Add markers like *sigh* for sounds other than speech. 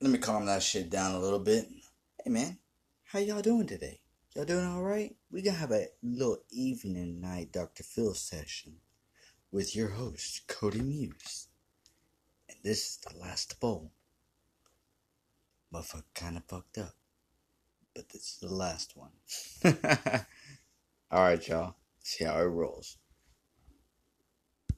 let me calm that shit down a little bit. Hey man, how y'all doing today? Y'all doing alright? We gonna have a little evening night Dr. Phil session with your host, Cody Muse. And this is the last bowl. Motherfucker kinda fucked up. But this is the last one. *laughs* alright, y'all. See how it rolls.